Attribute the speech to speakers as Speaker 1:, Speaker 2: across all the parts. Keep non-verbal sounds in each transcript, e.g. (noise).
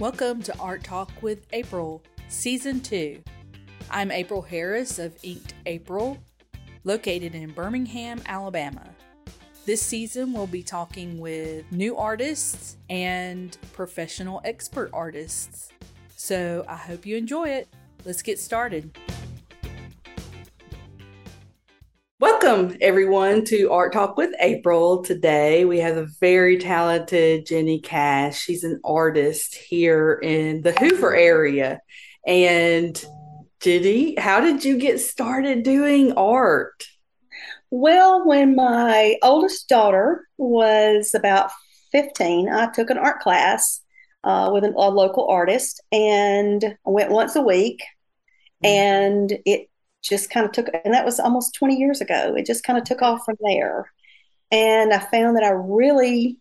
Speaker 1: Welcome to Art Talk with April, Season 2. I'm April Harris of Inked April, located in Birmingham, Alabama. This season, we'll be talking with new artists and professional expert artists. So I hope you enjoy it. Let's get started. Welcome, everyone, to Art Talk with April. Today, we have a very talented Jenny Cash. She's an artist here in the Hoover area. And Jenny, how did you get started doing art?
Speaker 2: Well, when my oldest daughter was about 15, I took an art class uh, with an, a local artist and I went once a week. And it just kind of took, and that was almost 20 years ago. It just kind of took off from there. And I found that I really,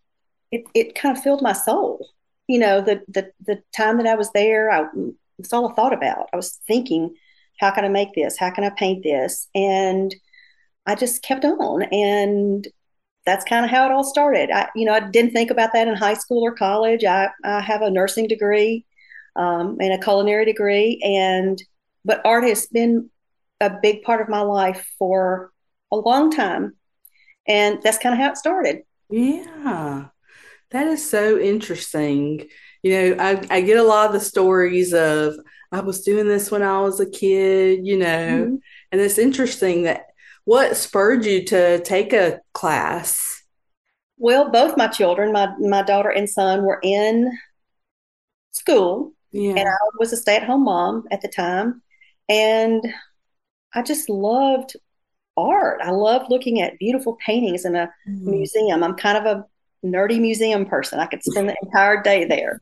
Speaker 2: it, it kind of filled my soul. You know, the, the, the time that I was there, I, it's all I thought about. I was thinking, how can I make this? How can I paint this? And I just kept on. And that's kind of how it all started. I, you know, I didn't think about that in high school or college. I, I have a nursing degree um, and a culinary degree, and but art has been a big part of my life for a long time. And that's kind of how it started.
Speaker 1: Yeah, that is so interesting. You know, I, I get a lot of the stories of I was doing this when I was a kid, you know, mm-hmm. and it's interesting that what spurred you to take a class?
Speaker 2: Well, both my children, my my daughter and son, were in school, yeah. and I was a stay at home mom at the time, and I just loved art. I loved looking at beautiful paintings in a mm-hmm. museum. I'm kind of a nerdy museum person. I could spend the entire day there.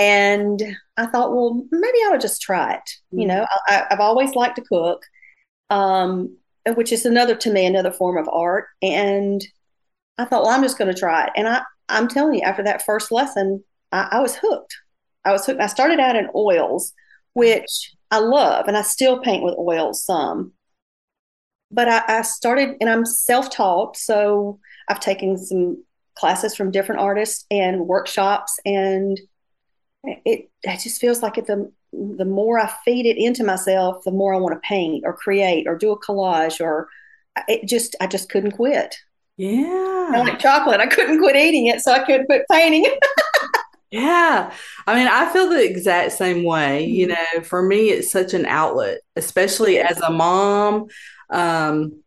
Speaker 2: And I thought, well, maybe I would just try it. Mm-hmm. You know, I, have always liked to cook, um, which is another, to me, another form of art. And I thought, well, I'm just going to try it. And I, I'm telling you, after that first lesson, I, I was hooked. I was hooked. I started out in oils, which I love, and I still paint with oils some. But I, I started, and I'm self taught. So I've taken some classes from different artists and workshops, and it, it just feels like it, the, the more I feed it into myself, the more I want to paint or create or do a collage or it just, I just couldn't quit.
Speaker 1: Yeah.
Speaker 2: I like chocolate. I couldn't quit eating it, so I couldn't quit painting. (laughs)
Speaker 1: Yeah. I mean, I feel the exact same way. You mm-hmm. know, for me, it's such an outlet, especially as a mom. Um,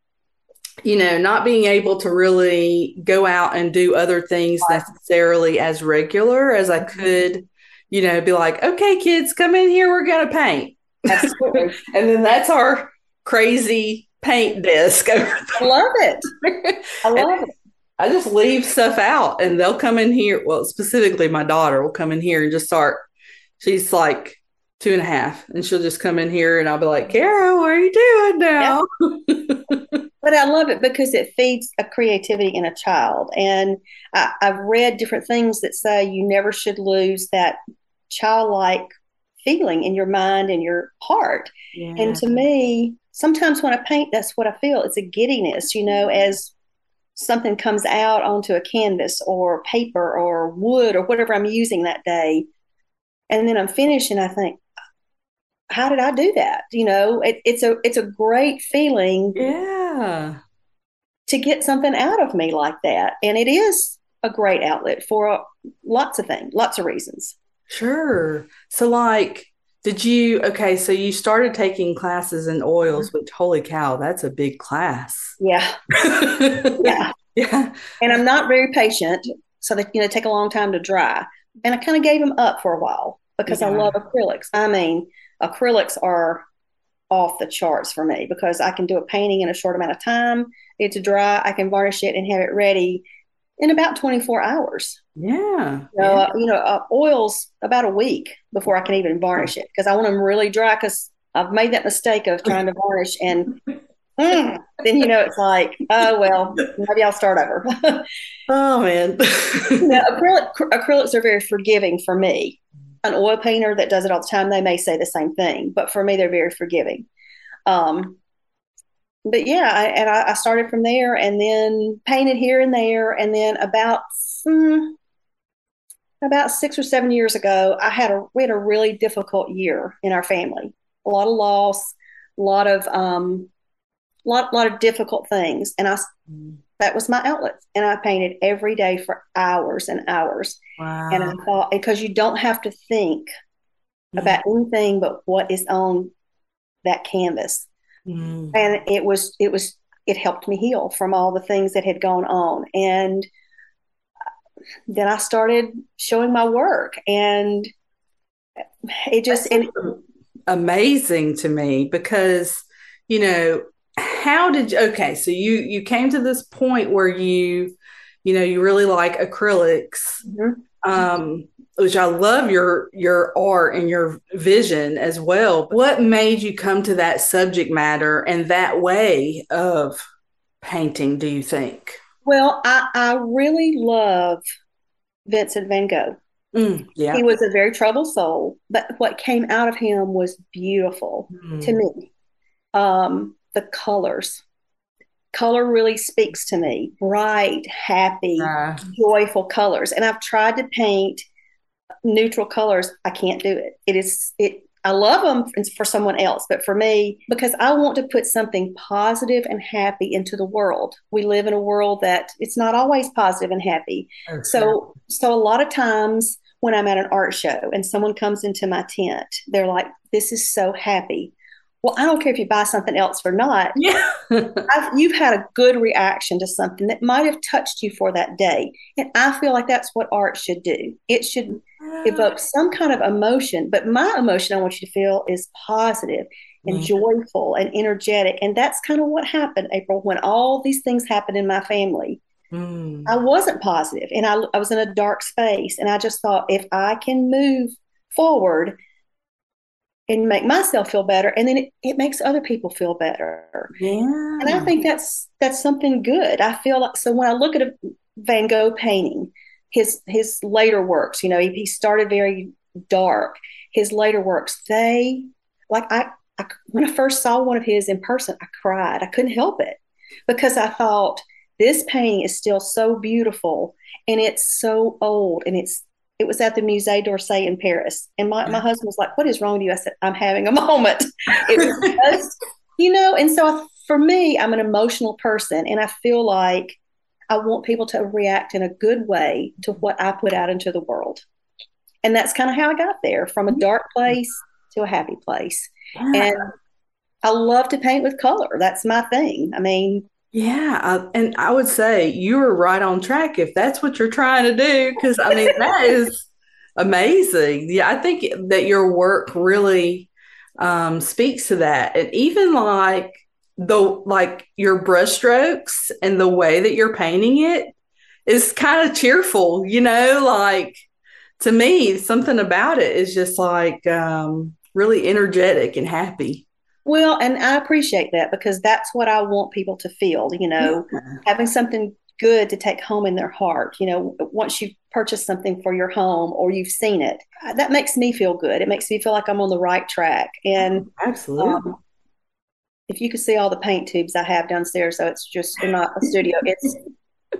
Speaker 1: you know, not being able to really go out and do other things necessarily as regular as I mm-hmm. could, you know, be like, okay, kids, come in here, we're going to paint. (laughs) and then that's our crazy paint disc. (laughs)
Speaker 2: I love it. I love it.
Speaker 1: I just leave stuff out and they'll come in here. Well, specifically, my daughter will come in here and just start. She's like two and a half, and she'll just come in here and I'll be like, Kara, what are you doing now? (laughs)
Speaker 2: but I love it because it feeds a creativity in a child. And I, I've read different things that say you never should lose that childlike feeling in your mind and your heart. Yeah. And to me, sometimes when I paint, that's what I feel. It's a giddiness, you know, as something comes out onto a canvas or paper or wood or whatever I'm using that day. And then I'm finished and I think, how did I do that? You know, it, it's a it's a great feeling.
Speaker 1: Yeah.
Speaker 2: To get something out of me like that. And it is a great outlet for lots of things, lots of reasons.
Speaker 1: Sure. So like did you okay, so you started taking classes in oils, mm-hmm. which holy cow, that's a big class.
Speaker 2: Yeah. (laughs) yeah. Yeah. And I'm not very patient, so they you know take a long time to dry. And I kind of gave them up for a while because yeah. I love acrylics. I mean, acrylics are off the charts for me because I can do a painting in a short amount of time. It's dry, I can varnish it and have it ready in about 24 hours.
Speaker 1: Yeah.
Speaker 2: So, yeah. Uh, you know, uh, oils about a week before I can even varnish it because I want them really dry because I've made that mistake of trying to varnish and mm, then you know it's like, oh well, maybe I'll start over. (laughs)
Speaker 1: oh man. (laughs)
Speaker 2: now, acrylic, acrylics are very forgiving for me. An oil painter that does it all the time, they may say the same thing, but for me, they're very forgiving. Um, but yeah, I, and I, I, started from there, and then painted here and there, and then about hmm, about six or seven years ago, I had a we had a really difficult year in our family. A lot of loss, a lot of um, lot lot of difficult things, and I mm. that was my outlet, and I painted every day for hours and hours. Wow. And I thought because you don't have to think mm. about anything but what is on that canvas, mm. and it was it was it helped me heal from all the things that had gone on and then I started showing my work and it just and,
Speaker 1: amazing to me because you know how did you okay so you you came to this point where you you know you really like acrylics mm-hmm. um which I love your your art and your vision as well what made you come to that subject matter and that way of painting do you think
Speaker 2: well, I, I really love Vincent van Gogh. Mm, yeah. He was a very troubled soul, but what came out of him was beautiful mm. to me. Um, the colors. Color really speaks to me. Bright, happy, uh. joyful colors. And I've tried to paint neutral colors. I can't do it. It is it I love them for someone else, but for me, because I want to put something positive and happy into the world. We live in a world that it's not always positive and happy. Okay. So, so a lot of times when I'm at an art show and someone comes into my tent, they're like, "This is so happy." Well, I don't care if you buy something else or not. (laughs) Yeah. you've had a good reaction to something that might have touched you for that day. And I feel like that's what art should do. It should evoke some kind of emotion. But my emotion I want you to feel is positive and joyful and energetic. And that's kind of what happened, April, when all these things happened in my family. Mm. I wasn't positive and I, I was in a dark space. And I just thought, if I can move forward and make myself feel better, and then it, it makes other people feel better. Yeah. And I think that's that's something good. I feel like so when I look at a Van Gogh painting, his his later works, you know, he, he started very dark. His later works, they like I, I when I first saw one of his in person, I cried. I couldn't help it because I thought this painting is still so beautiful and it's so old and it's it was at the Musée d'Orsay in Paris. And my, my husband was like, What is wrong with you? I said, I'm having a moment. It was (laughs) just, you know, and so for me, I'm an emotional person and I feel like I want people to react in a good way to what I put out into the world. And that's kind of how I got there from a dark mm-hmm. place to a happy place. Yeah. And I love to paint with color. That's my thing. I mean,
Speaker 1: yeah. And I would say you were right on track if that's what you're trying to do. Cause I mean, that is amazing. Yeah. I think that your work really um, speaks to that. And even like, the like your brushstrokes and the way that you're painting it is kind of cheerful, you know, like to me, something about it is just like um, really energetic and happy.
Speaker 2: Well, and I appreciate that because that's what I want people to feel, you know, having something good to take home in their heart. You know, once you purchase something for your home or you've seen it, that makes me feel good. It makes me feel like I'm on the right track. And
Speaker 1: absolutely. Um,
Speaker 2: if you could see all the paint tubes I have downstairs, so it's just not a studio. It's (laughs)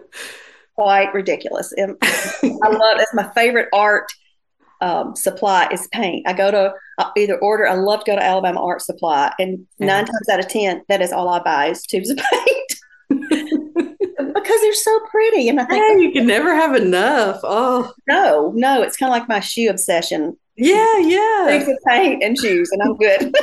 Speaker 2: quite ridiculous. And I love it's my favorite art um, supply is paint. I go to uh, either order. I love to go to Alabama Art Supply, and yeah. nine times out of ten, that is all I buy is tubes of paint. (laughs) because they're so pretty. And I think
Speaker 1: hey, you can never have enough. Oh
Speaker 2: no, no, it's kind of like my shoe obsession.
Speaker 1: Yeah, yeah.
Speaker 2: Things of paint and shoes, and I'm good.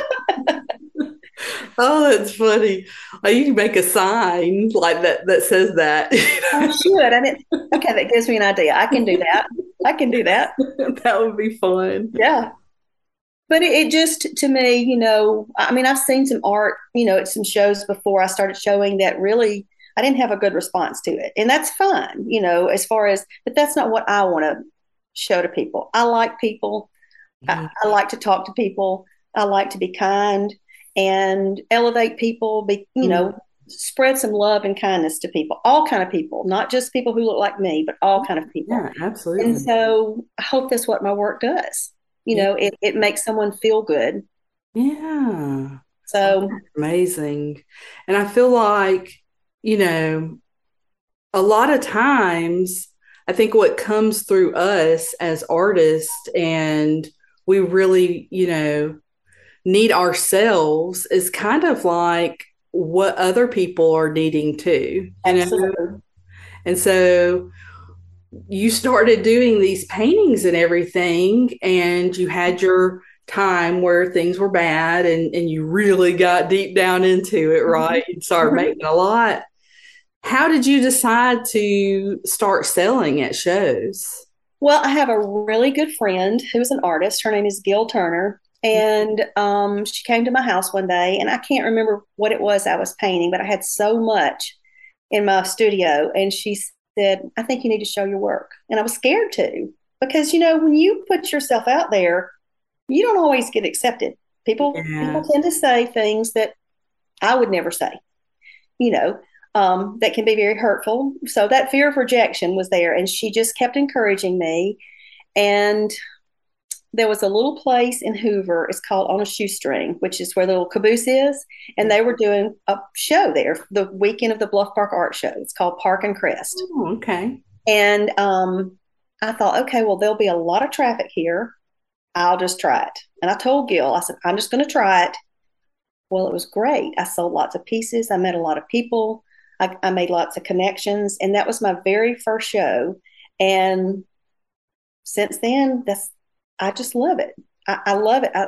Speaker 2: (laughs)
Speaker 1: oh, that's funny. Oh, you can make a sign like that that says that. (laughs)
Speaker 2: I should. I mean, okay, that gives me an idea. I can do that. I can do that. (laughs)
Speaker 1: that would be fun.
Speaker 2: Yeah. But it, it, just, to me, you know, I mean, I've seen some art, you know, at some shows before I started showing that really I didn't have a good response to it. And that's fine, you know, as far as, but that's not what I want to show to people. I like people. Mm-hmm. I, I like to talk to people. I like to be kind and elevate people be you know mm-hmm. Spread some love and kindness to people all kind of people not just people who look like me but all kind of people.
Speaker 1: yeah absolutely.
Speaker 2: And so i hope that's what my work does. You yeah. know it, it makes someone feel good.
Speaker 1: Yeah.
Speaker 2: So
Speaker 1: amazing. And i feel like you know a lot of times I think what comes through us as artists and we really, you know, need ourselves is kind of like what other people are needing too. Absolutely. Know? And so you started doing these paintings and everything, and you had your time where things were bad and, and you really got deep down into it, mm-hmm. right? You started mm-hmm. making a lot. How did you decide to start selling at shows?
Speaker 2: Well, I have a really good friend who's an artist. Her name is Gil Turner. And um, she came to my house one day, and I can't remember what it was I was painting, but I had so much in my studio. And she said, I think you need to show your work. And I was scared to, because, you know, when you put yourself out there, you don't always get accepted. People, yeah. people tend to say things that I would never say, you know, um, that can be very hurtful. So that fear of rejection was there, and she just kept encouraging me. And there was a little place in Hoover. It's called On a Shoestring, which is where the little caboose is, and they were doing a show there the weekend of the Bluff Park Art Show. It's called Park and Crest.
Speaker 1: Oh, okay.
Speaker 2: And um, I thought, okay, well, there'll be a lot of traffic here. I'll just try it. And I told Gil, I said, I'm just going to try it. Well, it was great. I sold lots of pieces. I met a lot of people. I, I made lots of connections, and that was my very first show. And since then, that's I just love it. I, I love it. I,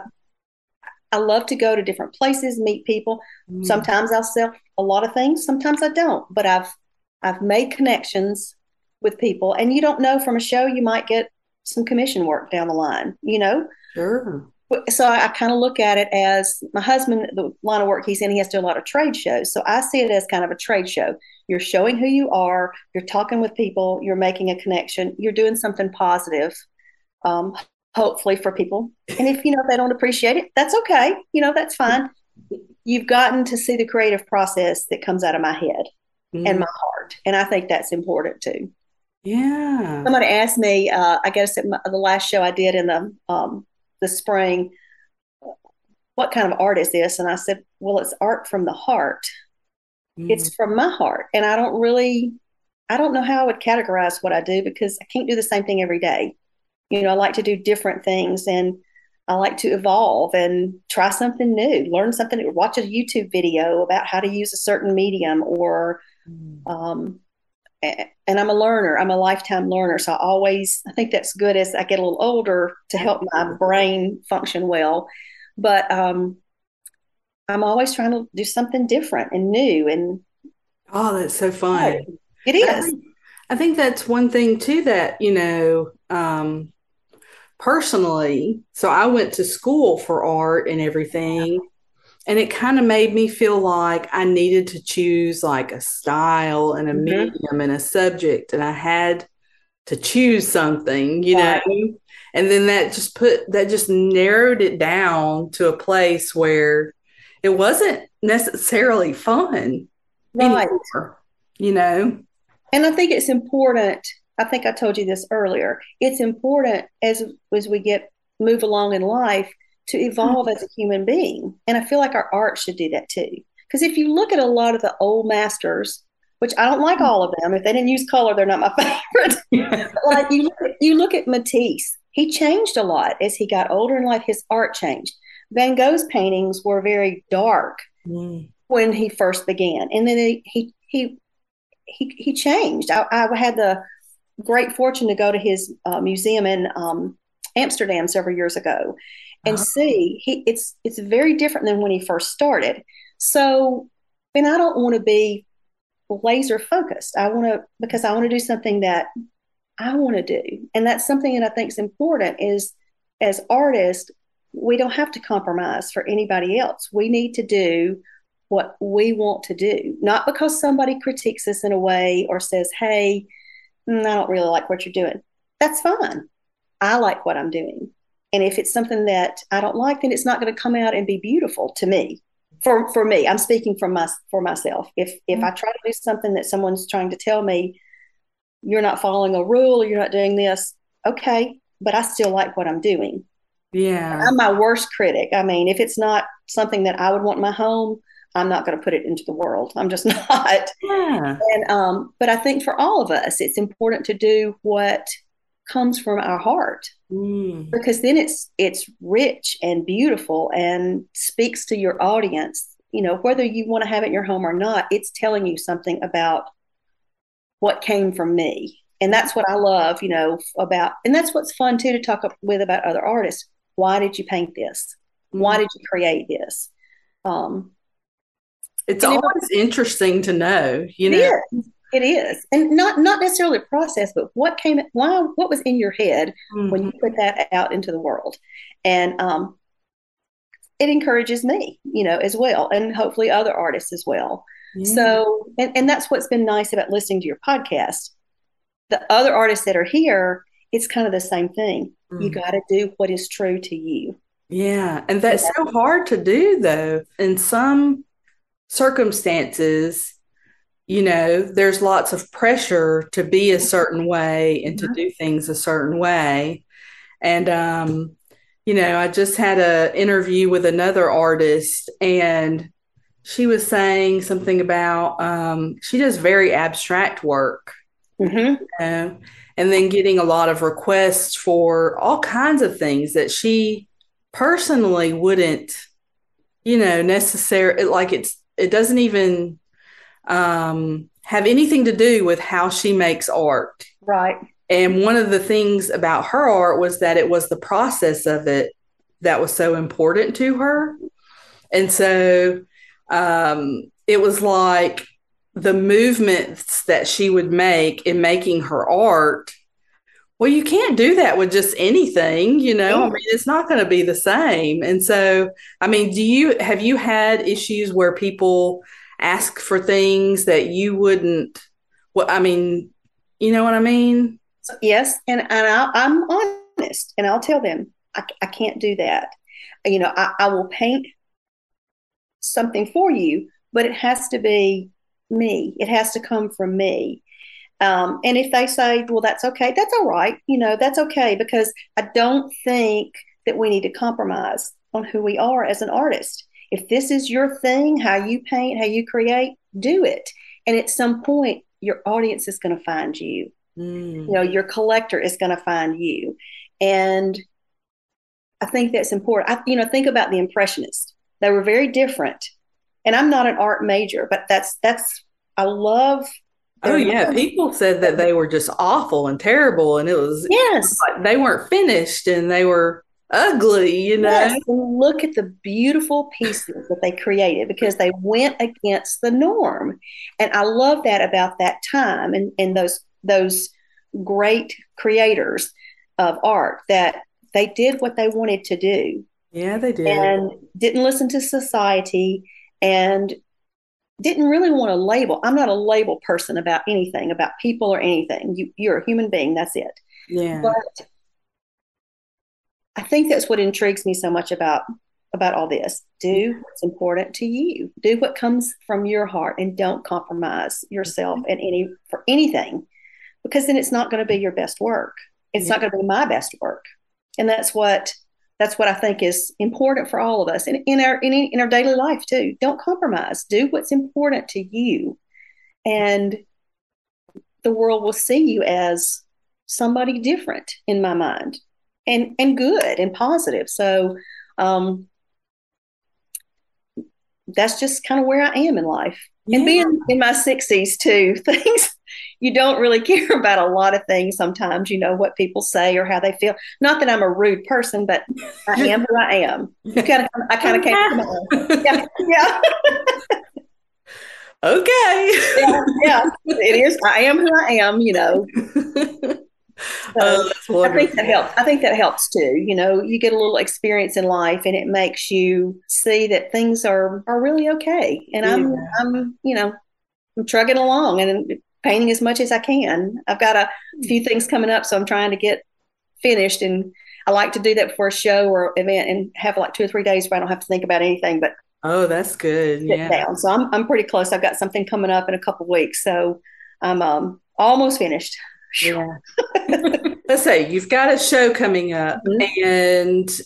Speaker 2: I love to go to different places, meet people. Mm. Sometimes I'll sell a lot of things, sometimes I don't. But I've I've made connections with people, and you don't know from a show you might get some commission work down the line. You know,
Speaker 1: sure
Speaker 2: so I, I kind of look at it as my husband, the line of work he's in, he has to do a lot of trade shows. So I see it as kind of a trade show. You're showing who you are, you're talking with people, you're making a connection, you're doing something positive, um, hopefully for people. And if you know if they don't appreciate it, that's okay. You know, that's fine. You've gotten to see the creative process that comes out of my head mm. and my heart. And I think that's important too.
Speaker 1: Yeah.
Speaker 2: Somebody asked me, uh, I guess at my, the last show I did in the um, the spring, what kind of art is this? And I said, well, it's art from the heart. Mm. It's from my heart. And I don't really, I don't know how I would categorize what I do because I can't do the same thing every day. You know, I like to do different things and I like to evolve and try something new, learn something, watch a YouTube video about how to use a certain medium or, mm. um, and I'm a learner. I'm a lifetime learner. So I always, I think that's good as I get a little older to help my brain function well. But um, I'm always trying to do something different and new. And
Speaker 1: oh, that's so fun.
Speaker 2: It is.
Speaker 1: I think, I think that's one thing too that, you know, um, personally, so I went to school for art and everything and it kind of made me feel like I needed to choose like a style and a mm-hmm. medium and a subject, and I had to choose something, you right. know. And then that just put that just narrowed it down to a place where it wasn't necessarily fun right. anymore, you know.
Speaker 2: And I think it's important. I think I told you this earlier. It's important as as we get move along in life to evolve as a human being. And I feel like our art should do that too. Because if you look at a lot of the old masters, which I don't like all of them, if they didn't use color, they're not my (laughs) favorite. (laughs) like you look, at, you look at Matisse, he changed a lot as he got older in life. His art changed. Van Gogh's paintings were very dark mm. when he first began, and then he he he he, he changed. I, I, had the great fortune to go to his uh, museum in um, Amsterdam several years ago, and uh-huh. see he it's it's very different than when he first started. So and i don't want to be laser focused. I want to because i want to do something that i want to do. And that's something that i think is important is as artists we don't have to compromise for anybody else. We need to do what we want to do not because somebody critiques us in a way or says hey mm, i don't really like what you're doing that's fine i like what i'm doing and if it's something that I don't like, then it's not going to come out and be beautiful to me. For for me, I'm speaking from my for myself. If if mm-hmm. I try to do something that someone's trying to tell me you're not following a rule or you're not doing this, okay, but I still like what I'm doing.
Speaker 1: Yeah.
Speaker 2: I'm my worst critic. I mean, if it's not something that I would want in my home, I'm not going to put it into the world. I'm just (laughs) not. Yeah. And um, but I think for all of us, it's important to do what comes from our heart mm. because then it's it's rich and beautiful and speaks to your audience. You know, whether you want to have it in your home or not, it's telling you something about what came from me. And that's what I love, you know, about, and that's what's fun too to talk with about other artists. Why did you paint this? Why mm-hmm. did you create this? Um,
Speaker 1: it's always it, interesting to know, you know. It
Speaker 2: is. it is, and not not necessarily a process, but what came, why, what was in your head mm-hmm. when you put that out into the world, and um, it encourages me, you know, as well, and hopefully other artists as well. Yeah. So, and, and that's what's been nice about listening to your podcast. The other artists that are here, it's kind of the same thing. Mm. You got to do what is true to you.
Speaker 1: Yeah. And that's so hard to do, though. In some circumstances, you know, there's lots of pressure to be a certain way and to mm-hmm. do things a certain way. And, um, you know, I just had an interview with another artist, and she was saying something about um, she does very abstract work. Mm-hmm. You know, and then getting a lot of requests for all kinds of things that she personally wouldn't, you know, necessarily like it's it doesn't even um, have anything to do with how she makes art.
Speaker 2: Right.
Speaker 1: And one of the things about her art was that it was the process of it that was so important to her. And so um, it was like the movements that she would make in making her art well you can't do that with just anything you know? I mean it's not going to be the same. And so i mean do you have you had issues where people ask for things that you wouldn't well i mean you know what i mean?
Speaker 2: Yes and, and I, am honest and i'll tell them I, I can't do that. You know I, I will paint something for you but it has to be me. It has to come from me um, and if they say, well, that's okay, that's all right. You know, that's okay because I don't think that we need to compromise on who we are as an artist. If this is your thing, how you paint, how you create, do it. And at some point, your audience is going to find you. Mm. You know, your collector is going to find you. And I think that's important. I, you know, think about the Impressionists. They were very different. And I'm not an art major, but that's that's I love
Speaker 1: Oh yeah, people said that they were just awful and terrible, and it was
Speaker 2: yes,
Speaker 1: like they weren't finished and they were ugly. You know, yes.
Speaker 2: look at the beautiful pieces that they created because they went against the norm, and I love that about that time and and those those great creators of art that they did what they wanted to do.
Speaker 1: Yeah, they did,
Speaker 2: and didn't listen to society and didn't really want to label. I'm not a label person about anything, about people or anything. You, you're a human being. That's it.
Speaker 1: Yeah.
Speaker 2: But I think that's what intrigues me so much about about all this. Do what's important to you. Do what comes from your heart, and don't compromise yourself mm-hmm. any for anything, because then it's not going to be your best work. It's yeah. not going to be my best work, and that's what that's what I think is important for all of us and in our in, in our daily life too. Don't compromise. Do what's important to you, and the world will see you as somebody different in my mind, and and good and positive. So, um, that's just kind of where I am in life. Yeah. And being in my 60s too, (laughs) things you don't really (laughs) care about a lot of things sometimes, you know, what people say or how they feel. Not that I'm a rude person, but I (laughs) am who I am. Kind of, I kind of came Yeah. yeah. (laughs)
Speaker 1: okay.
Speaker 2: yeah, yeah, it is. I am who I am, you know. So oh, I think that helps. I think that helps too. You know, you get a little experience in life, and it makes you see that things are are really okay. And yeah. I'm I'm you know I'm trugging along, and painting as much as I can. I've got a few things coming up, so I'm trying to get finished. And I like to do that before a show or event and have like two or three days where I don't have to think about anything but
Speaker 1: oh, that's good.
Speaker 2: yeah. Down. So I'm I'm pretty close. I've got something coming up in a couple weeks, so I'm um almost finished.
Speaker 1: Yeah. (laughs) Let's say you've got a show coming up, mm-hmm. and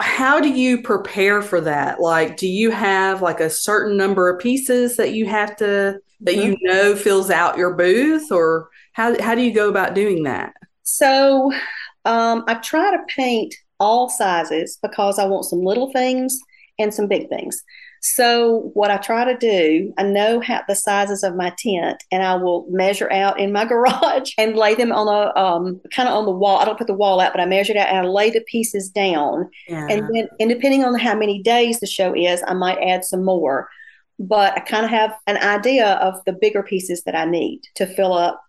Speaker 1: how do you prepare for that? Like, do you have like a certain number of pieces that you have to that mm-hmm. you know fills out your booth, or how how do you go about doing that?
Speaker 2: So, um, I try to paint all sizes because I want some little things and some big things. So what I try to do, I know how the sizes of my tent, and I will measure out in my (laughs) garage and lay them on a um, kind of on the wall. I don't put the wall out, but I measure it out and I lay the pieces down. Yeah. And then, and depending on how many days the show is, I might add some more. But I kind of have an idea of the bigger pieces that I need to fill up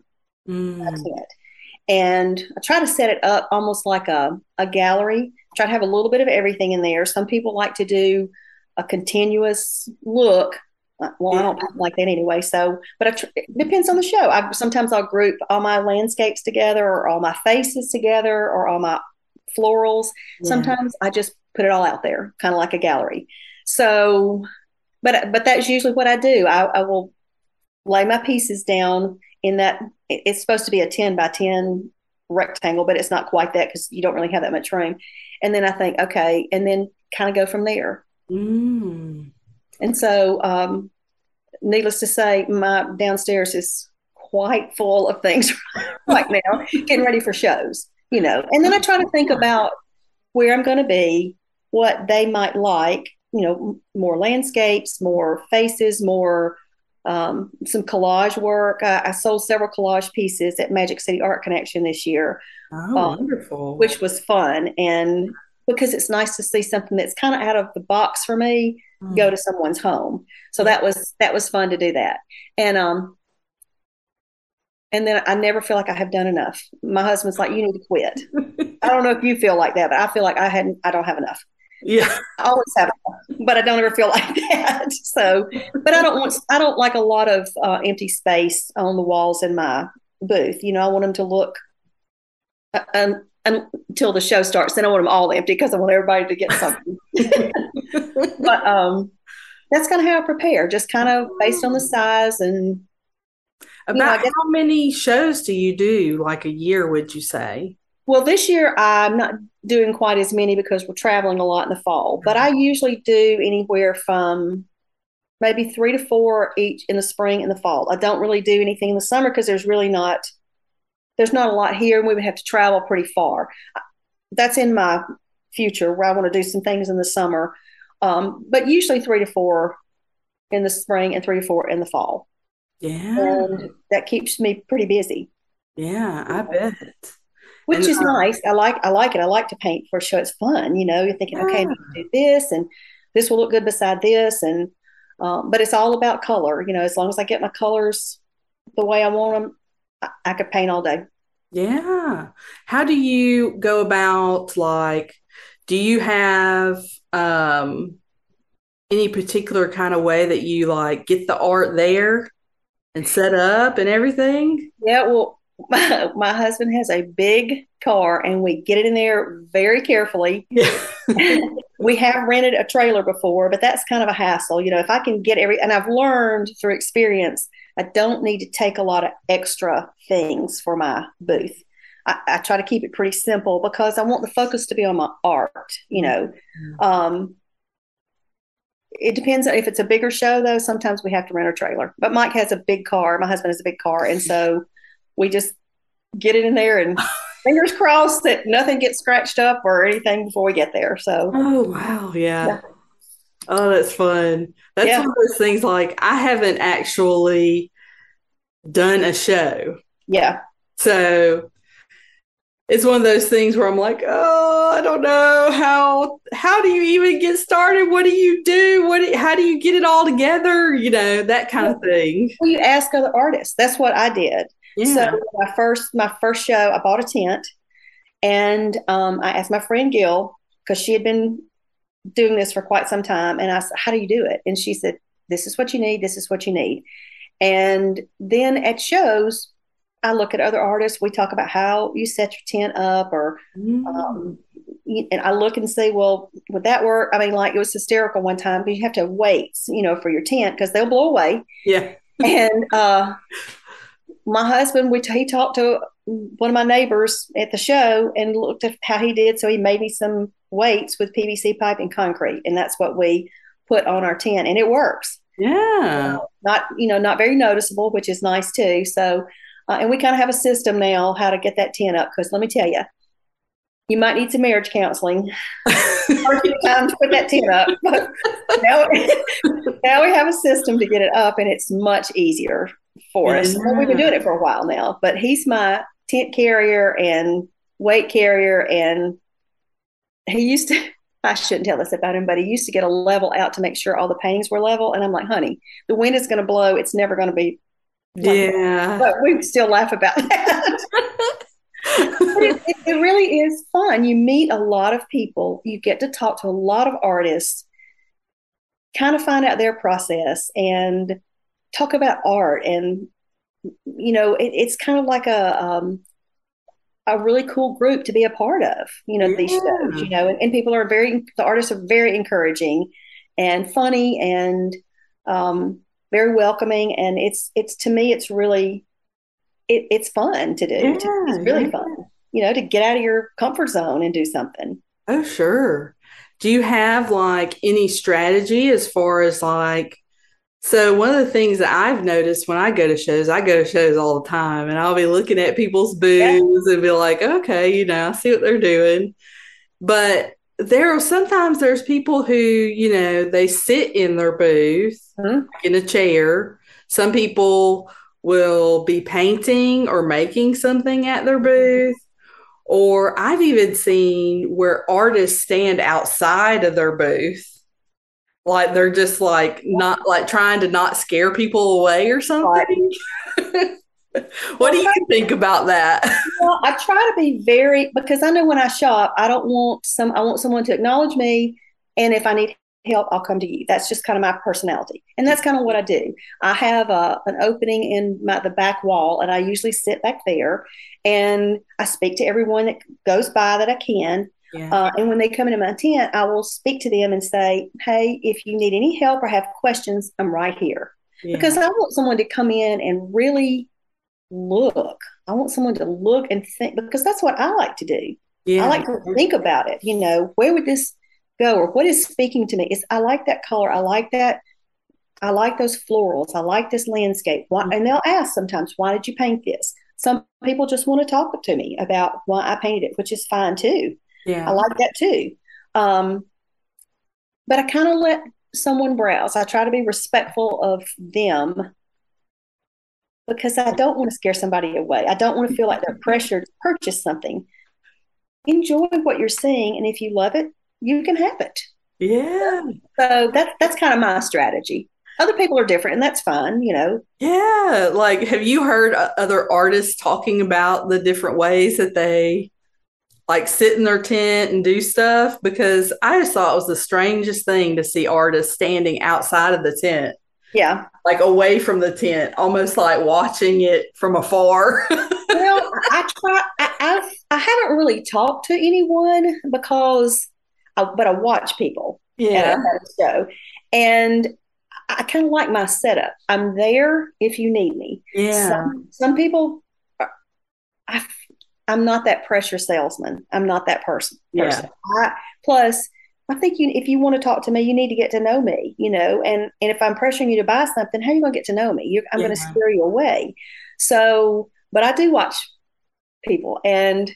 Speaker 2: mm. And I try to set it up almost like a, a gallery. Try to have a little bit of everything in there. Some people like to do a continuous look. Well, I don't like that anyway. So, but it depends on the show. I sometimes I'll group all my landscapes together, or all my faces together, or all my florals. Yeah. Sometimes I just put it all out there, kind of like a gallery. So, but but that's usually what I do. I, I will lay my pieces down in that. It's supposed to be a ten by ten rectangle, but it's not quite that because you don't really have that much room. And then I think, okay, and then kind of go from there. Mm. And so, um, needless to say, my downstairs is quite full of things (laughs) right now, getting ready for shows, you know. And then I try to think about where I'm going to be, what they might like, you know, more landscapes, more faces, more um, some collage work. I, I, sold several collage pieces at Magic City Art Connection this year.
Speaker 1: Oh, um, wonderful.
Speaker 2: Which was fun. And because it's nice to see something that's kind of out of the box for me mm. go to someone's home. So that was that was fun to do that. And um and then I never feel like I have done enough. My husband's like, you need to quit. (laughs) I don't know if you feel like that, but I feel like I hadn't I don't have enough.
Speaker 1: Yeah.
Speaker 2: I always have but I don't ever feel (laughs) like that. So but I don't want I don't like a lot of uh, empty space on the walls in my booth. You know, I want them to look um, until the show starts. Then I want them all empty because I want everybody to get something. (laughs) (laughs) but um, that's kind of how I prepare, just kind of based on the size and.
Speaker 1: About know, how many shows do you do, like a year? Would you say?
Speaker 2: Well, this year I'm not doing quite as many because we're traveling a lot in the fall. But I usually do anywhere from maybe three to four each in the spring and the fall. I don't really do anything in the summer because there's really not there's not a lot here and we would have to travel pretty far. That's in my future where I want to do some things in the summer. Um, but usually three to four in the spring and three to four in the fall.
Speaker 1: Yeah.
Speaker 2: And that keeps me pretty busy.
Speaker 1: Yeah, I bet.
Speaker 2: Which and, is nice. I like I like it. I like to paint for a show. It's fun, you know. You're thinking, yeah. okay, I need to do this and this will look good beside this, and um, but it's all about color. You know, as long as I get my colors the way I want them, I, I could paint all day.
Speaker 1: Yeah. How do you go about like do you have um any particular kind of way that you like get the art there and set up and everything?
Speaker 2: Yeah, well my, my husband has a big car and we get it in there very carefully. (laughs) we have rented a trailer before, but that's kind of a hassle. You know, if I can get every, and I've learned through experience, I don't need to take a lot of extra things for my booth. I, I try to keep it pretty simple because I want the focus to be on my art, you know. Mm-hmm. Um, it depends if it's a bigger show though sometimes we have to rent a trailer but mike has a big car my husband has a big car and so we just get it in there and (laughs) fingers crossed that nothing gets scratched up or anything before we get there. So,
Speaker 1: oh wow, yeah. yeah. Oh, that's fun. That's yeah. one of those things. Like I haven't actually done a show.
Speaker 2: Yeah.
Speaker 1: So it's one of those things where I'm like, oh, I don't know how. How do you even get started? What do you do? What? how do you get it all together? You know that kind of thing.
Speaker 2: Well, you ask other artists. That's what I did. Yeah. So my first my first show, I bought a tent, and um, I asked my friend Gil because she had been doing this for quite some time, and I said, "How do you do it?" And she said, "This is what you need. This is what you need." And then at shows, I look at other artists. We talk about how you set your tent up, or mm. um, and I look and say, well, would that work? I mean, like it was hysterical one time because you have to weights, you know, for your tent because they'll blow away.
Speaker 1: Yeah.
Speaker 2: And uh, my husband, we he talked to one of my neighbors at the show and looked at how he did. So he made me some weights with PVC pipe and concrete, and that's what we put on our tent, and it works.
Speaker 1: Yeah,
Speaker 2: uh, not you know not very noticeable, which is nice too. So, uh, and we kind of have a system now how to get that tent up because let me tell you, you might need some marriage counseling. First few times put that tent up, but (laughs) now, (laughs) now we have a system to get it up, and it's much easier for us. Well, we've been doing it for a while now, but he's my tent carrier and weight carrier, and he used to. (laughs) I shouldn't tell this about him, but he used to get a level out to make sure all the paintings were level. And I'm like, honey, the wind is going to blow. It's never going to be.
Speaker 1: Yeah.
Speaker 2: But we still laugh about that. It, it, it really is fun. You meet a lot of people, you get to talk to a lot of artists, kind of find out their process and talk about art. And, you know, it, it's kind of like a, um, a really cool group to be a part of, you know, yeah. these shows, you know, and, and, people are very, the artists are very encouraging and funny and um, very welcoming. And it's, it's, to me, it's really, it, it's fun to do. Yeah, it's really yeah. fun, you know, to get out of your comfort zone and do something.
Speaker 1: Oh, sure. Do you have like any strategy as far as like, so one of the things that I've noticed when I go to shows, I go to shows all the time and I'll be looking at people's booths yeah. and be like, okay, you know, I see what they're doing. But there are sometimes there's people who, you know, they sit in their booth mm-hmm. in a chair. Some people will be painting or making something at their booth. Or I've even seen where artists stand outside of their booth like they're just like not like trying to not scare people away or something. (laughs) what do you think about that?
Speaker 2: Well, I try to be very because I know when I shop, I don't want some I want someone to acknowledge me and if I need help, I'll come to you. That's just kind of my personality. And that's kind of what I do. I have a, an opening in my, the back wall, and I usually sit back there and I speak to everyone that goes by that I can. Yeah. Uh, and when they come into my tent, I will speak to them and say, Hey, if you need any help or have questions, I'm right here. Yeah. Because I want someone to come in and really look. I want someone to look and think because that's what I like to do. Yeah. I like to think about it. You know, where would this go or what is speaking to me? Is I like that color. I like that. I like those florals. I like this landscape. Why, mm-hmm. and they'll ask sometimes, why did you paint this? Some people just want to talk to me about why I painted it, which is fine too. Yeah. I like that too. Um, but I kind of let someone browse. I try to be respectful of them because I don't want to scare somebody away. I don't want to feel like they're pressured to purchase something. Enjoy what you're seeing, and if you love it, you can have it.
Speaker 1: Yeah.
Speaker 2: So that's that's kind of my strategy. Other people are different, and that's fine, you know.
Speaker 1: Yeah. Like, have you heard other artists talking about the different ways that they like sit in their tent and do stuff because I just thought it was the strangest thing to see artists standing outside of the tent.
Speaker 2: Yeah.
Speaker 1: Like away from the tent, almost like watching it from afar. (laughs)
Speaker 2: well, I try I, I've I haven't really talked to anyone because I, but I watch people
Speaker 1: yeah. at
Speaker 2: a show. And I kind of like my setup. I'm there if you need me.
Speaker 1: Yeah.
Speaker 2: Some, some people uh, I I'm not that pressure salesman. I'm not that person. person. Yeah. I, plus, I think you, if you want to talk to me, you need to get to know me, you know, and, and if I'm pressuring you to buy something, how are you going to get to know me? You're, I'm yeah. going to scare you away. So, but I do watch people and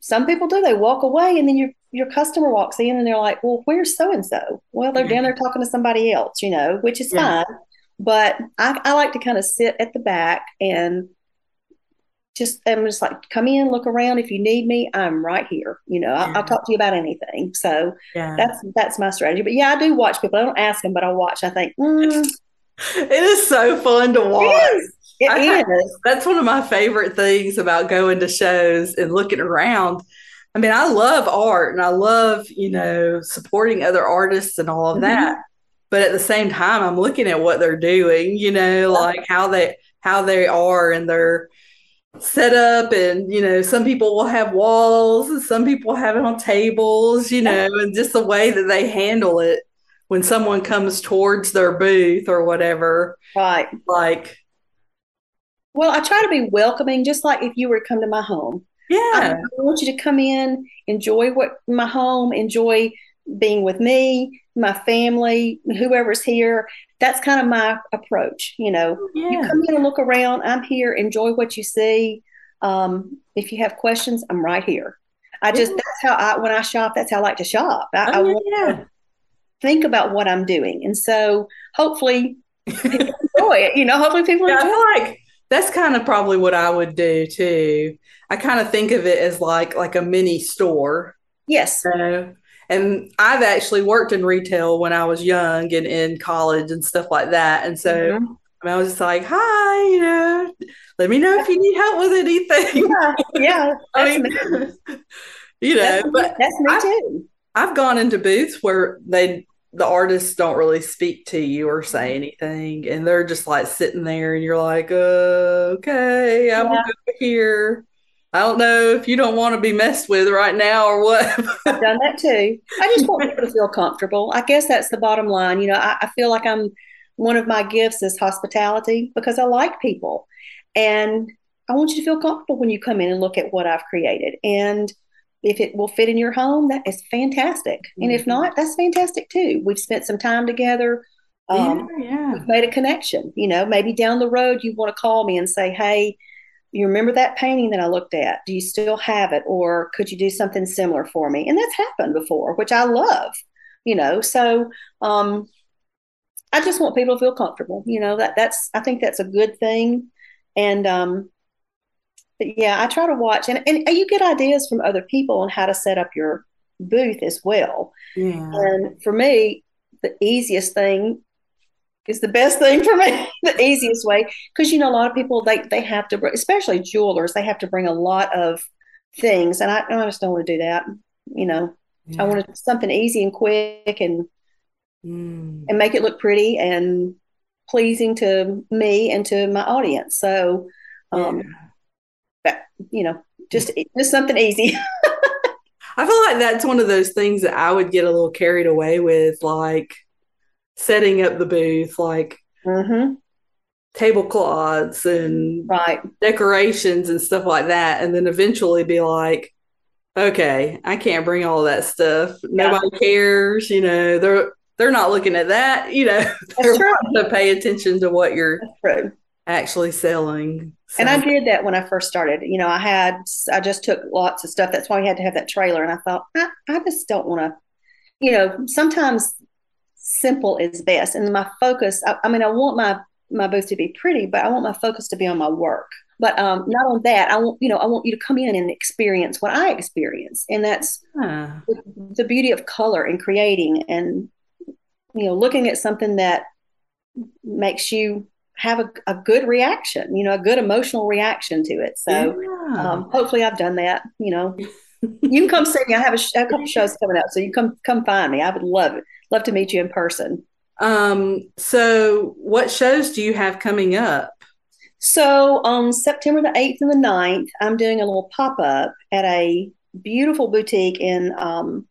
Speaker 2: some people do, they walk away and then your, your customer walks in and they're like, well, where's so-and-so? Well, they're yeah. down there talking to somebody else, you know, which is yeah. fine. But I, I like to kind of sit at the back and just I'm just like come in, look around. If you need me, I'm right here. You know, I'll, I'll talk to you about anything. So yeah. that's that's my strategy. But yeah, I do watch people. I don't ask them, but I watch. I think mm. (laughs)
Speaker 1: it is so fun to watch. It is.
Speaker 2: It is.
Speaker 1: That's one of my favorite things about going to shows and looking around. I mean, I love art and I love, you know, supporting other artists and all of mm-hmm. that. But at the same time, I'm looking at what they're doing, you know, like how they how they are and their set up and you know some people will have walls and some people have it on tables you know and just the way that they handle it when someone comes towards their booth or whatever.
Speaker 2: Right.
Speaker 1: Like
Speaker 2: well i try to be welcoming just like if you were to come to my home
Speaker 1: Yeah.
Speaker 2: I, want you to come in, enjoy what my home, enjoy being with me, my family, whoever's here. That's kind of my approach. You know, yeah. you come in and look around. I'm here. Enjoy what you see. Um, if you have questions, I'm right here. I just that's how I when I shop. That's how I like to shop. I, oh, I want yeah. to think about what I'm doing, and so hopefully people (laughs) enjoy it. You know, hopefully people yeah, enjoy.
Speaker 1: Like that's kind of probably what I would do too. I kind of think of it as like like a mini store.
Speaker 2: Yes.
Speaker 1: So, and I've actually worked in retail when I was young and in college and stuff like that. And so mm-hmm. I, mean, I was just like, hi, you know, let me know if you need help with anything.
Speaker 2: Yeah, yeah. (laughs) I mean, (laughs)
Speaker 1: you know,
Speaker 2: that's,
Speaker 1: but
Speaker 2: that's me too.
Speaker 1: I've gone into booths where they the artists don't really speak to you or say anything and they're just like sitting there and you're like uh, okay i'm yeah. here. I don't know if you don't want to be messed with right now or what.
Speaker 2: I've done that too. I just want people to feel comfortable. I guess that's the bottom line you know I, I feel like i'm one of my gifts is hospitality because i like people and i want you to feel comfortable when you come in and look at what i've created and if it will fit in your home, that is fantastic. Mm-hmm. And if mm-hmm. not, that's fantastic too. We've spent some time together.
Speaker 1: Um, yeah, yeah.
Speaker 2: We've made a connection. You know, maybe down the road you want to call me and say, "Hey, you remember that painting that I looked at? Do you still have it, or could you do something similar for me?" And that's happened before, which I love. You know, so um, I just want people to feel comfortable. You know that that's I think that's a good thing, and um, but yeah, I try to watch and, and you get ideas from other people on how to set up your booth as well.
Speaker 1: Yeah.
Speaker 2: And for me, the easiest thing is the best thing for me, (laughs) the easiest way. Because you know, a lot of people they they have to especially jewelers, they have to bring a lot of things. And I, I just don't want to do that. You know, yeah. I want something easy and quick and mm. and make it look pretty and pleasing to me and to my audience. So um, yeah you know, just just something easy. (laughs)
Speaker 1: I feel like that's one of those things that I would get a little carried away with, like setting up the booth, like
Speaker 2: mm-hmm.
Speaker 1: tablecloths and
Speaker 2: right
Speaker 1: decorations and stuff like that, and then eventually be like, okay, I can't bring all that stuff. Yeah. Nobody cares, you know. They're they're not looking at that, you know. (laughs) they're to pay attention to what you're actually selling.
Speaker 2: So. And I did that when I first started. You know, I had, I just took lots of stuff. That's why we had to have that trailer. And I thought, I, I just don't want to, you know, sometimes simple is best. And my focus, I, I, mean, I want my, my booth to be pretty, but I want my focus to be on my work. But um, not on that. I want, you know, I want you to come in and experience what I experience. And that's huh. the, the beauty of color and creating and, you know, looking at something that makes you have a, a good reaction, you know, a good emotional reaction to it. So yeah. um, hopefully I've done that, you know. you can come see me. I have a, a, couple (laughs) shows coming up, so you come come find me. I would love it. Love to meet you in person.
Speaker 1: Um, so what shows do you have coming up?
Speaker 2: So on September the 8th and the 9th, I'm doing a little pop-up at a beautiful boutique in um,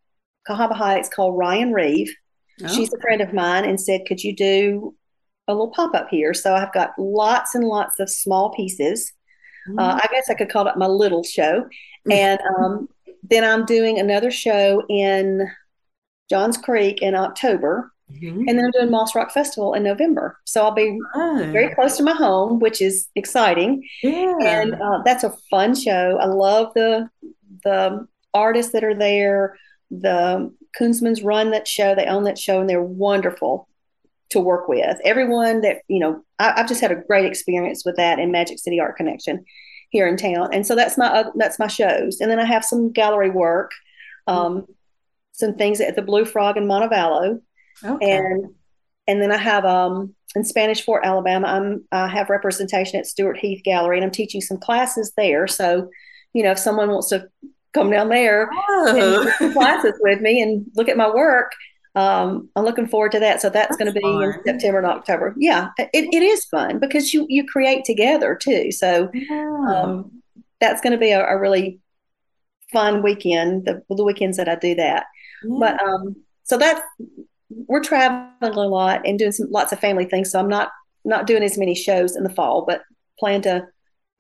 Speaker 2: Cahaba Heights called Ryan Reeve. Oh. She's a friend of mine and said, could you do a little pop up here. So I've got lots and lots of small pieces. Mm-hmm. Uh, I guess I could call it my little show. Mm-hmm. And um, then I'm doing another show in Johns Creek in October. Mm-hmm. And then I'm doing Moss Rock Festival in November. So I'll be oh. very close to my home, which is exciting.
Speaker 1: Yeah.
Speaker 2: And uh, that's a fun show. I love the the artists that are there. The Kunzmans run that show. They own that show, and they're wonderful to work with. Everyone that, you know, I, have just had a great experience with that in Magic City Art Connection here in town. And so that's my, uh, that's my shows. And then I have some gallery work, um, some things at the Blue Frog in Montevallo. Okay. And, and then I have, um, in Spanish Fort, Alabama, I'm, I have representation at Stuart Heath Gallery and I'm teaching some classes there. So, you know, if someone wants to come down there oh. and classes with me and look at my work, um, I'm looking forward to that. So that's, that's going to be fun. in September and October. Yeah, it, it is fun because you you create together too. So yeah. um, that's going to be a, a, really fun weekend. The the weekends that I do that, yeah. but um, so that's we're traveling a lot and doing some lots of family things. So I'm not not doing as many shows in the fall, but plan to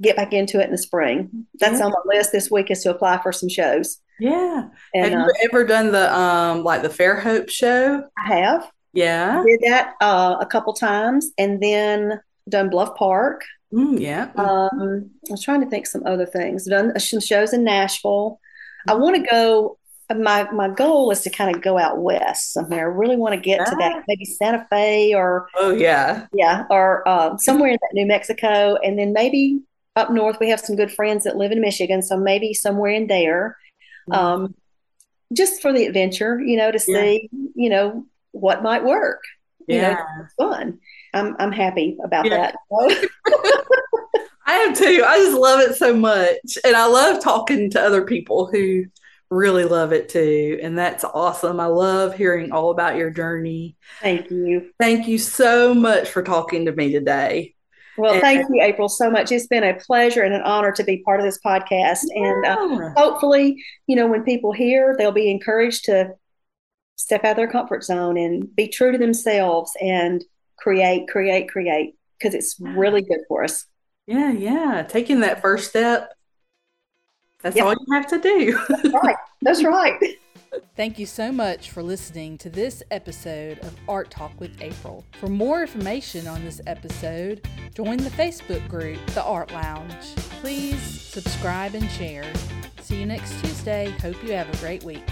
Speaker 2: get back into it in the spring. That's yeah. on my list this week is to apply for some shows.
Speaker 1: Yeah. And, have you uh, ever done the um like the Fairhope show?
Speaker 2: I have.
Speaker 1: Yeah.
Speaker 2: I did that uh, a couple times and then done Bluff Park.
Speaker 1: Mm, yeah.
Speaker 2: Um, I was trying to think some other things. Done some shows in Nashville. I want to go. My my goal is to kind of go out west somewhere. I really want to get to that, maybe Santa Fe or
Speaker 1: oh yeah,
Speaker 2: yeah, or uh, somewhere in that New Mexico, and then maybe up north. We have some good friends that live in Michigan, so maybe somewhere in there, mm-hmm. Um, just for the adventure, you know, to see, yeah. you know, what might work.
Speaker 1: Yeah,
Speaker 2: you know, fun. I'm I'm happy about yeah. that. (laughs) (laughs)
Speaker 1: I am too. I just love it so much. And I love talking to other people who really love it too. And that's awesome. I love hearing all about your journey.
Speaker 2: Thank you.
Speaker 1: Thank you so much for talking to me today.
Speaker 2: Well, and, thank you, April, so much. It's been a pleasure and an honor to be part of this podcast. Yeah. And uh, hopefully, you know, when people hear, they'll be encouraged to step out of their comfort zone and be true to themselves and create, create, create, because it's really good for us.
Speaker 1: Yeah, yeah. Taking that first step. That's yep. all you have to do. (laughs)
Speaker 2: That's right. That's right.
Speaker 1: Thank you so much for listening to this episode of Art Talk with April. For more information on this episode, join the Facebook group, The Art Lounge. Please subscribe and share. See you next Tuesday. Hope you have a great week.